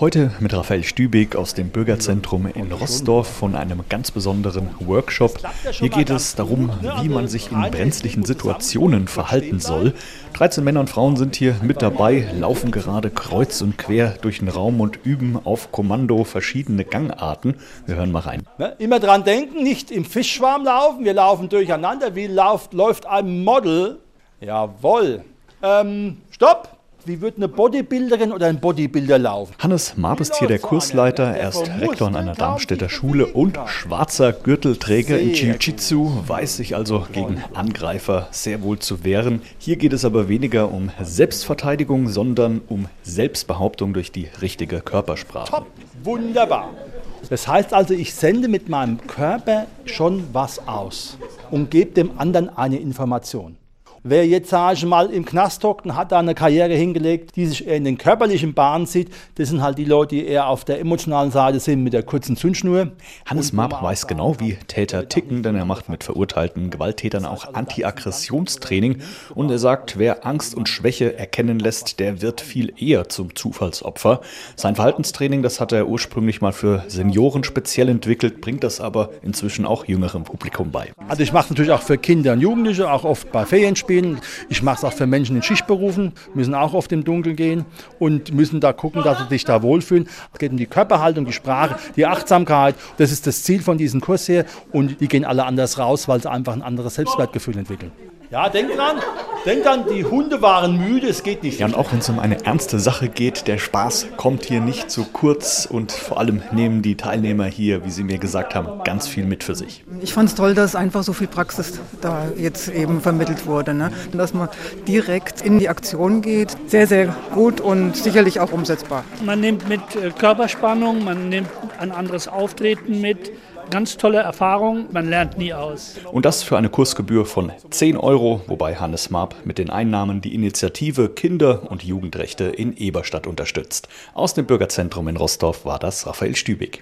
Heute mit Raphael Stübig aus dem Bürgerzentrum in Rossdorf von einem ganz besonderen Workshop. Hier geht es darum, wie man sich in brenzlichen Situationen verhalten soll. 13 Männer und Frauen sind hier mit dabei, laufen gerade kreuz und quer durch den Raum und üben auf Kommando verschiedene Gangarten. Wir hören mal rein. Ne, immer dran denken, nicht im Fischschwarm laufen. Wir laufen durcheinander. Wie läuft, läuft ein Model? Jawohl. Ähm, stopp! Wie wird eine Bodybuilderin oder ein Bodybuilder laufen? Hannes Marb ist hier der Kursleiter. Er ist Rektor an einer Darmstädter Schule und schwarzer Gürtelträger im Jiu-Jitsu, weiß sich also gegen Angreifer sehr wohl zu wehren. Hier geht es aber weniger um Selbstverteidigung, sondern um Selbstbehauptung durch die richtige Körpersprache. Top, wunderbar. Das heißt also, ich sende mit meinem Körper schon was aus und gebe dem anderen eine Information. Wer jetzt, sage ich mal, im Knast hockt und hat da eine Karriere hingelegt, die sich eher in den körperlichen Bahnen sieht, das sind halt die Leute, die eher auf der emotionalen Seite sind mit der kurzen Zündschnur. Hannes Mapp weiß genau, wie Täter ticken, denn er macht mit verurteilten Gewalttätern auch Anti-Aggressionstraining und er sagt, wer Angst und Schwäche erkennen lässt, der wird viel eher zum Zufallsopfer. Sein Verhaltenstraining, das hat er ursprünglich mal für Senioren speziell entwickelt, bringt das aber inzwischen auch jüngerem Publikum bei. Also ich mache es natürlich auch für Kinder und Jugendliche, auch oft bei Ferienspielen spielen. Ich mache es auch für Menschen in Schichtberufen, müssen auch oft im Dunkeln gehen und müssen da gucken, dass sie sich da wohlfühlen. Es geht um die Körperhaltung, die Sprache, die Achtsamkeit. Das ist das Ziel von diesem Kurs hier und die gehen alle anders raus, weil sie einfach ein anderes Selbstwertgefühl entwickeln. Ja, denk dran, denk dran, die Hunde waren müde, es geht nicht. Ja, und auch wenn es um eine ernste Sache geht, der Spaß kommt hier nicht zu kurz und vor allem nehmen die Teilnehmer hier, wie Sie mir gesagt haben, ganz viel mit für sich. Ich fand es toll, dass einfach so viel Praxis da jetzt eben vermittelt wurde, ne? dass man direkt in die Aktion geht. Sehr, sehr gut und sicherlich auch umsetzbar. Man nimmt mit äh, Körperspannung, man nimmt ein anderes Auftreten mit ganz tolle Erfahrung, man lernt nie aus. Und das für eine Kursgebühr von 10 Euro, wobei Hannes Marp mit den Einnahmen die Initiative Kinder- und Jugendrechte in Eberstadt unterstützt. Aus dem Bürgerzentrum in Rostorf war das Raphael Stübig.